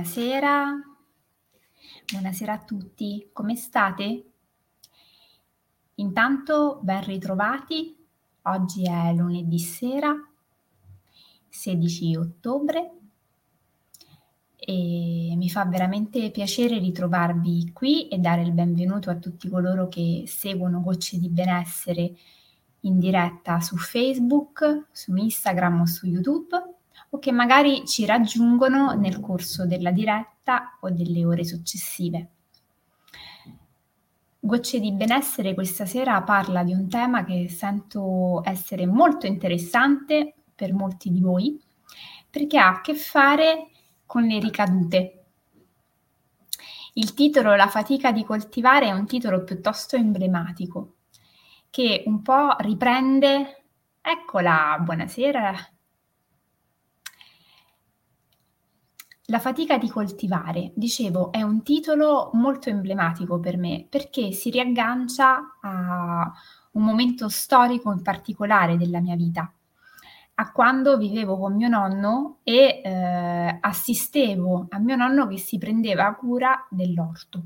Buonasera, buonasera a tutti, come state? Intanto ben ritrovati, oggi è lunedì sera, 16 ottobre e mi fa veramente piacere ritrovarvi qui e dare il benvenuto a tutti coloro che seguono Gocce di Benessere in diretta su Facebook, su Instagram o su YouTube o che magari ci raggiungono nel corso della diretta o delle ore successive. Gocce di benessere questa sera parla di un tema che sento essere molto interessante per molti di voi, perché ha a che fare con le ricadute. Il titolo La fatica di coltivare è un titolo piuttosto emblematico, che un po' riprende, eccola, buonasera, La fatica di coltivare, dicevo, è un titolo molto emblematico per me perché si riaggancia a un momento storico in particolare della mia vita, a quando vivevo con mio nonno e eh, assistevo a mio nonno che si prendeva cura dell'orto.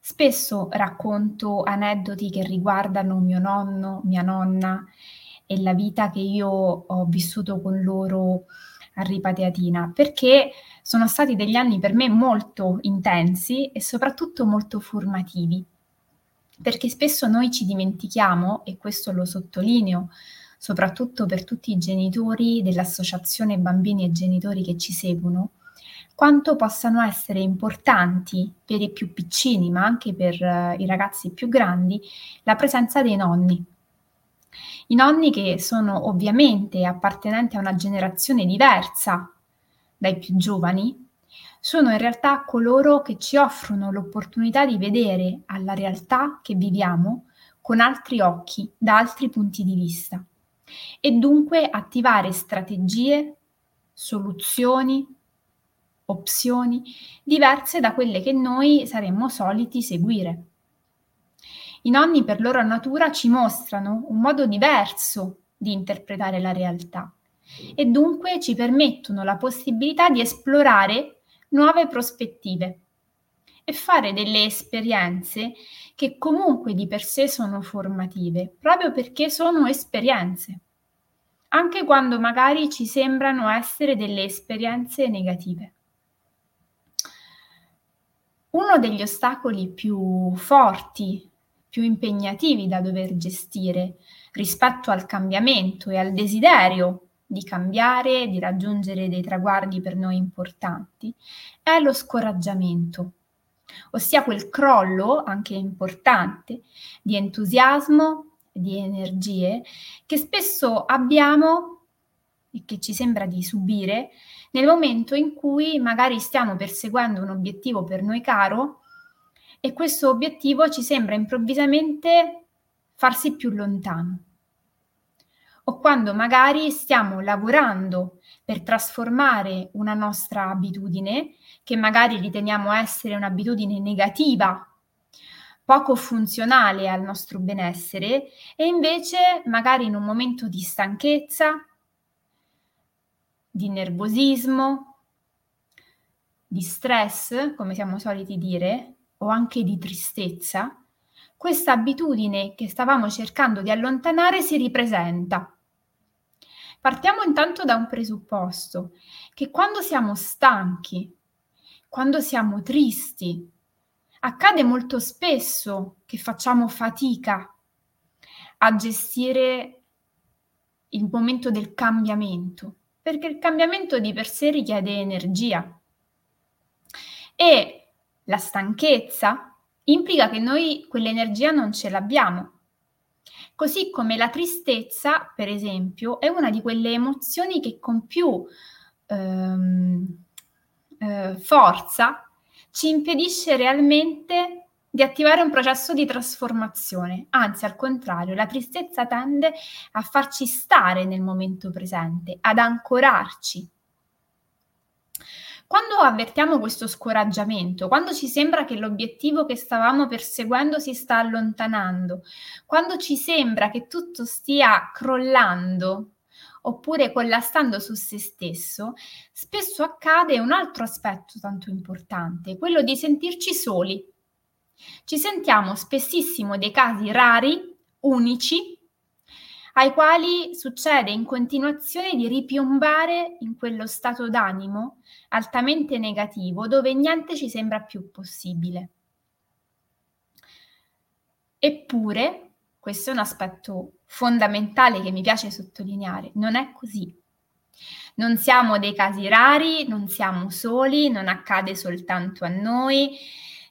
Spesso racconto aneddoti che riguardano mio nonno, mia nonna e la vita che io ho vissuto con loro a Ripateatina, perché sono stati degli anni per me molto intensi e soprattutto molto formativi, perché spesso noi ci dimentichiamo, e questo lo sottolineo, soprattutto per tutti i genitori dell'associazione bambini e genitori che ci seguono, quanto possano essere importanti per i più piccini, ma anche per uh, i ragazzi più grandi, la presenza dei nonni, i nonni che sono ovviamente appartenenti a una generazione diversa dai più giovani, sono in realtà coloro che ci offrono l'opportunità di vedere alla realtà che viviamo con altri occhi, da altri punti di vista e dunque attivare strategie, soluzioni, opzioni diverse da quelle che noi saremmo soliti seguire. I nonni per loro natura ci mostrano un modo diverso di interpretare la realtà e dunque ci permettono la possibilità di esplorare nuove prospettive e fare delle esperienze che comunque di per sé sono formative, proprio perché sono esperienze, anche quando magari ci sembrano essere delle esperienze negative. Uno degli ostacoli più forti più impegnativi da dover gestire rispetto al cambiamento e al desiderio di cambiare, di raggiungere dei traguardi per noi importanti, è lo scoraggiamento, ossia quel crollo, anche importante, di entusiasmo, di energie che spesso abbiamo e che ci sembra di subire nel momento in cui magari stiamo perseguendo un obiettivo per noi caro e questo obiettivo ci sembra improvvisamente farsi più lontano. O quando magari stiamo lavorando per trasformare una nostra abitudine, che magari riteniamo essere un'abitudine negativa, poco funzionale al nostro benessere, e invece magari in un momento di stanchezza, di nervosismo, di stress, come siamo soliti dire, o anche di tristezza, questa abitudine che stavamo cercando di allontanare si ripresenta. Partiamo intanto da un presupposto, che quando siamo stanchi, quando siamo tristi, accade molto spesso che facciamo fatica a gestire il momento del cambiamento, perché il cambiamento di per sé richiede energia. E la stanchezza implica che noi quell'energia non ce l'abbiamo. Così come la tristezza, per esempio, è una di quelle emozioni che con più ehm, eh, forza ci impedisce realmente di attivare un processo di trasformazione. Anzi, al contrario, la tristezza tende a farci stare nel momento presente, ad ancorarci quando avvertiamo questo scoraggiamento, quando ci sembra che l'obiettivo che stavamo perseguendo si sta allontanando, quando ci sembra che tutto stia crollando oppure collassando su se stesso, spesso accade un altro aspetto tanto importante, quello di sentirci soli. Ci sentiamo spessissimo dei casi rari, unici, ai quali succede in continuazione di ripiombare in quello stato d'animo altamente negativo dove niente ci sembra più possibile. Eppure, questo è un aspetto fondamentale che mi piace sottolineare, non è così. Non siamo dei casi rari, non siamo soli, non accade soltanto a noi,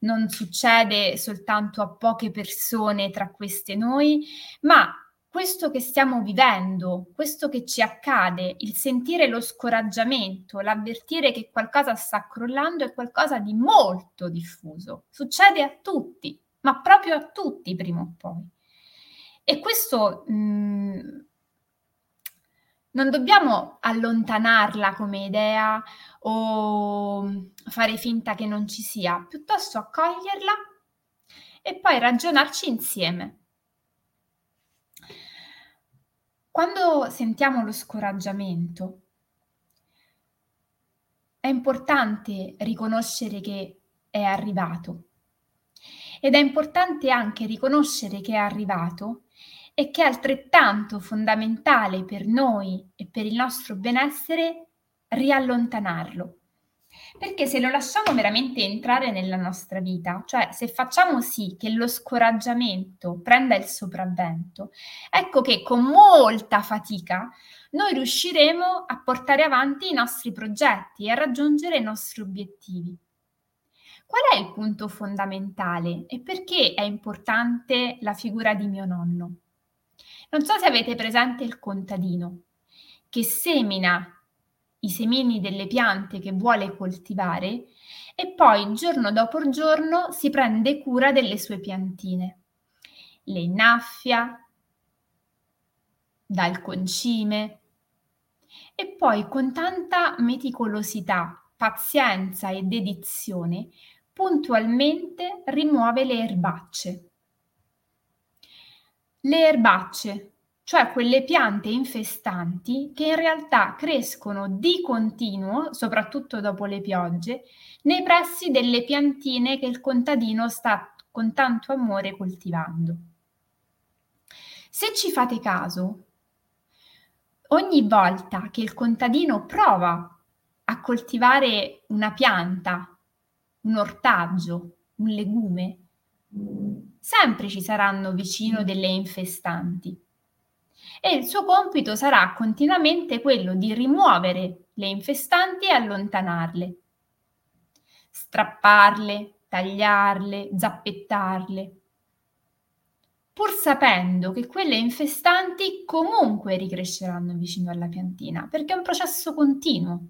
non succede soltanto a poche persone tra queste noi, ma questo che stiamo vivendo, questo che ci accade, il sentire lo scoraggiamento, l'avvertire che qualcosa sta crollando è qualcosa di molto diffuso. Succede a tutti, ma proprio a tutti prima o poi. E questo mh, mhmm, non dobbiamo allontanarla come idea o fare finta che non ci sia, piuttosto accoglierla e poi ragionarci insieme. Quando sentiamo lo scoraggiamento, è importante riconoscere che è arrivato ed è importante anche riconoscere che è arrivato e che è altrettanto fondamentale per noi e per il nostro benessere riallontanarlo. Perché se lo lasciamo veramente entrare nella nostra vita, cioè se facciamo sì che lo scoraggiamento prenda il sopravvento, ecco che con molta fatica noi riusciremo a portare avanti i nostri progetti e a raggiungere i nostri obiettivi. Qual è il punto fondamentale e perché è importante la figura di mio nonno? Non so se avete presente il contadino che semina i semini delle piante che vuole coltivare e poi giorno dopo giorno si prende cura delle sue piantine. Le innaffia, dà il concime e poi con tanta meticolosità, pazienza e dedizione puntualmente rimuove le erbacce. Le erbacce cioè quelle piante infestanti che in realtà crescono di continuo, soprattutto dopo le piogge, nei pressi delle piantine che il contadino sta con tanto amore coltivando. Se ci fate caso, ogni volta che il contadino prova a coltivare una pianta, un ortaggio, un legume, sempre ci saranno vicino delle infestanti e il suo compito sarà continuamente quello di rimuovere le infestanti e allontanarle, strapparle, tagliarle, zappettarle, pur sapendo che quelle infestanti comunque ricresceranno vicino alla piantina, perché è un processo continuo.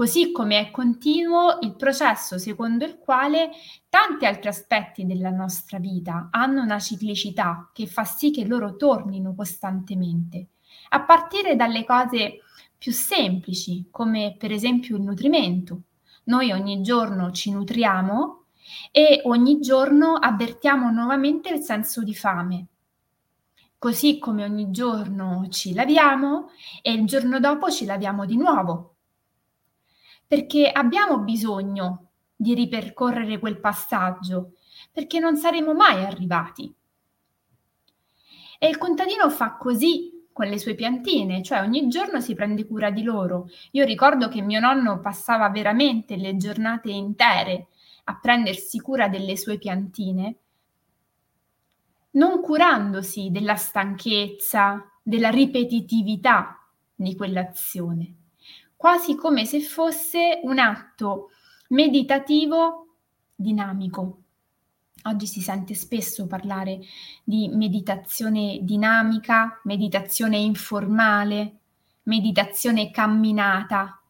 Così come è continuo il processo secondo il quale tanti altri aspetti della nostra vita hanno una ciclicità che fa sì che loro tornino costantemente, a partire dalle cose più semplici, come per esempio il nutrimento. Noi ogni giorno ci nutriamo e ogni giorno avvertiamo nuovamente il senso di fame. Così come ogni giorno ci laviamo e il giorno dopo ci laviamo di nuovo perché abbiamo bisogno di ripercorrere quel passaggio, perché non saremo mai arrivati. E il contadino fa così con le sue piantine, cioè ogni giorno si prende cura di loro. Io ricordo che mio nonno passava veramente le giornate intere a prendersi cura delle sue piantine, non curandosi della stanchezza, della ripetitività di quell'azione quasi come se fosse un atto meditativo dinamico. Oggi si sente spesso parlare di meditazione dinamica, meditazione informale, meditazione camminata.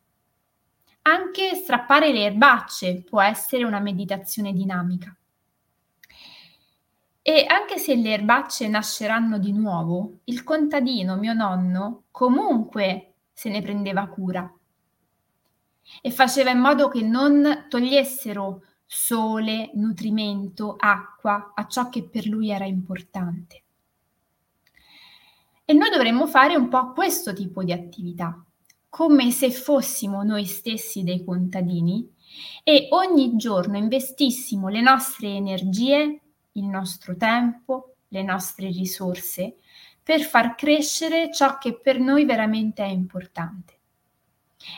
Anche strappare le erbacce può essere una meditazione dinamica. E anche se le erbacce nasceranno di nuovo, il contadino, mio nonno, comunque se ne prendeva cura e faceva in modo che non togliessero sole, nutrimento, acqua a ciò che per lui era importante. E noi dovremmo fare un po' questo tipo di attività, come se fossimo noi stessi dei contadini e ogni giorno investissimo le nostre energie, il nostro tempo, le nostre risorse per far crescere ciò che per noi veramente è importante.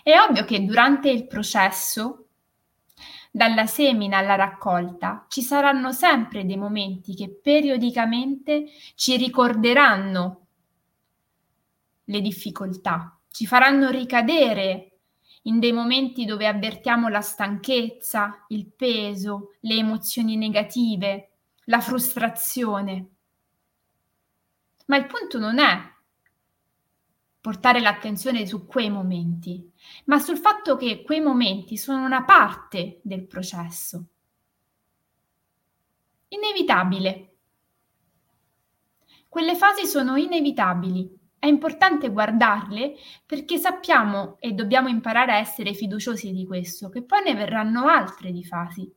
È ovvio che durante il processo, dalla semina alla raccolta, ci saranno sempre dei momenti che periodicamente ci ricorderanno le difficoltà, ci faranno ricadere in dei momenti dove avvertiamo la stanchezza, il peso, le emozioni negative, la frustrazione. Ma il punto non è portare l'attenzione su quei momenti, ma sul fatto che quei momenti sono una parte del processo. Inevitabile. Quelle fasi sono inevitabili è importante guardarle perché sappiamo e dobbiamo imparare a essere fiduciosi di questo, che poi ne verranno altre di fasi,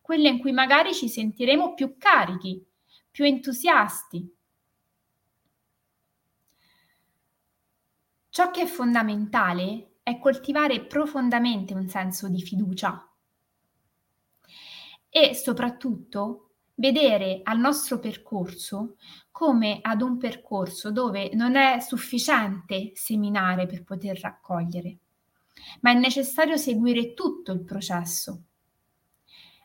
quelle in cui magari ci sentiremo più carichi, più entusiasti. Ciò che è fondamentale è coltivare profondamente un senso di fiducia. E soprattutto vedere al nostro percorso come ad un percorso dove non è sufficiente seminare per poter raccogliere, ma è necessario seguire tutto il processo,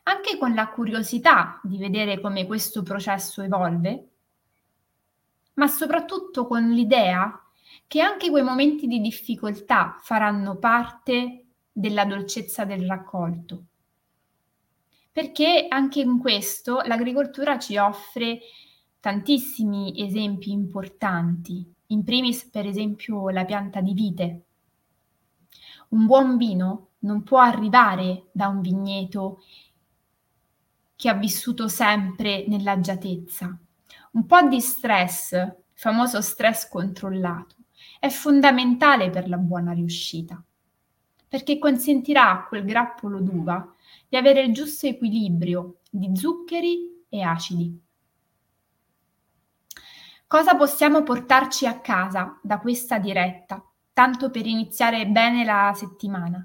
anche con la curiosità di vedere come questo processo evolve, ma soprattutto con l'idea che anche quei momenti di difficoltà faranno parte della dolcezza del raccolto perché anche in questo l'agricoltura ci offre tantissimi esempi importanti, in primis per esempio la pianta di vite. Un buon vino non può arrivare da un vigneto che ha vissuto sempre nell'agiatezza. Un po' di stress, famoso stress controllato, è fondamentale per la buona riuscita, perché consentirà a quel grappolo d'uva di avere il giusto equilibrio di zuccheri e acidi. Cosa possiamo portarci a casa da questa diretta, tanto per iniziare bene la settimana?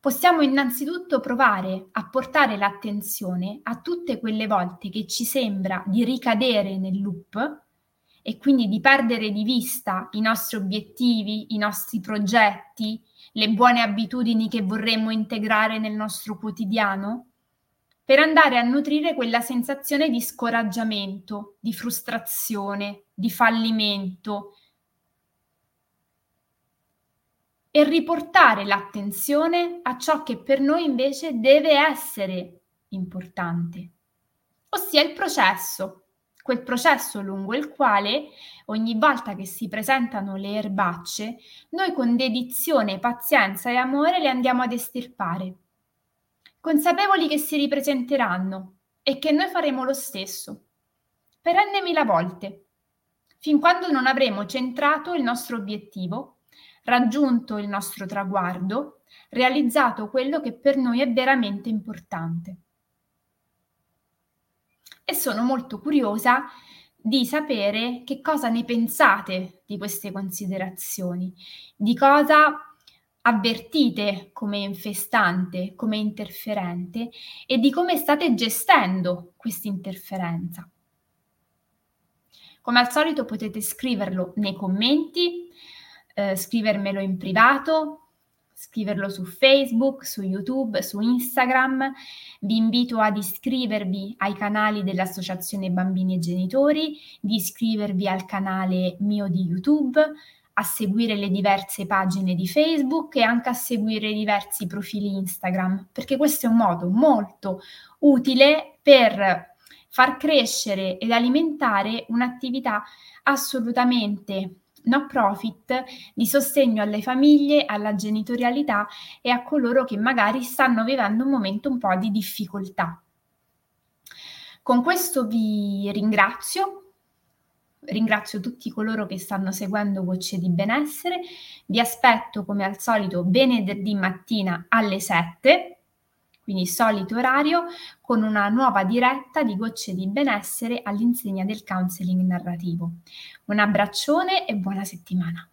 Possiamo innanzitutto provare a portare l'attenzione a tutte quelle volte che ci sembra di ricadere nel loop e quindi di perdere di vista i nostri obiettivi, i nostri progetti, le buone abitudini che vorremmo integrare nel nostro quotidiano, per andare a nutrire quella sensazione di scoraggiamento, di frustrazione, di fallimento e riportare l'attenzione a ciò che per noi invece deve essere importante, ossia il processo, quel processo lungo il quale ogni volta che si presentano le erbacce, noi con dedizione, pazienza e amore le andiamo ad estirpare, consapevoli che si ripresenteranno e che noi faremo lo stesso, per n volte, fin quando non avremo centrato il nostro obiettivo, raggiunto il nostro traguardo, realizzato quello che per noi è veramente importante e sono molto curiosa di sapere che cosa ne pensate di queste considerazioni, di cosa avvertite come infestante, come interferente e di come state gestendo questa interferenza. Come al solito potete scriverlo nei commenti, eh, scrivermelo in privato, scriverlo su Facebook, su YouTube, su Instagram. Vi invito ad iscrivervi ai canali dell'Associazione Bambini e Genitori, di iscrivervi al canale mio di YouTube, a seguire le diverse pagine di Facebook e anche a seguire i diversi profili Instagram, perché questo è un modo molto utile per far crescere ed alimentare un'attività assolutamente no profit di sostegno alle famiglie, alla genitorialità e a coloro che magari stanno vivendo un momento un po' di difficoltà. Con questo vi ringrazio. Ringrazio tutti coloro che stanno seguendo Voce di Benessere. Vi aspetto come al solito venerdì mattina alle 7 Quindi solito orario con una nuova diretta di gocce di benessere all'insegna del counseling narrativo. Un abbraccione e buona settimana.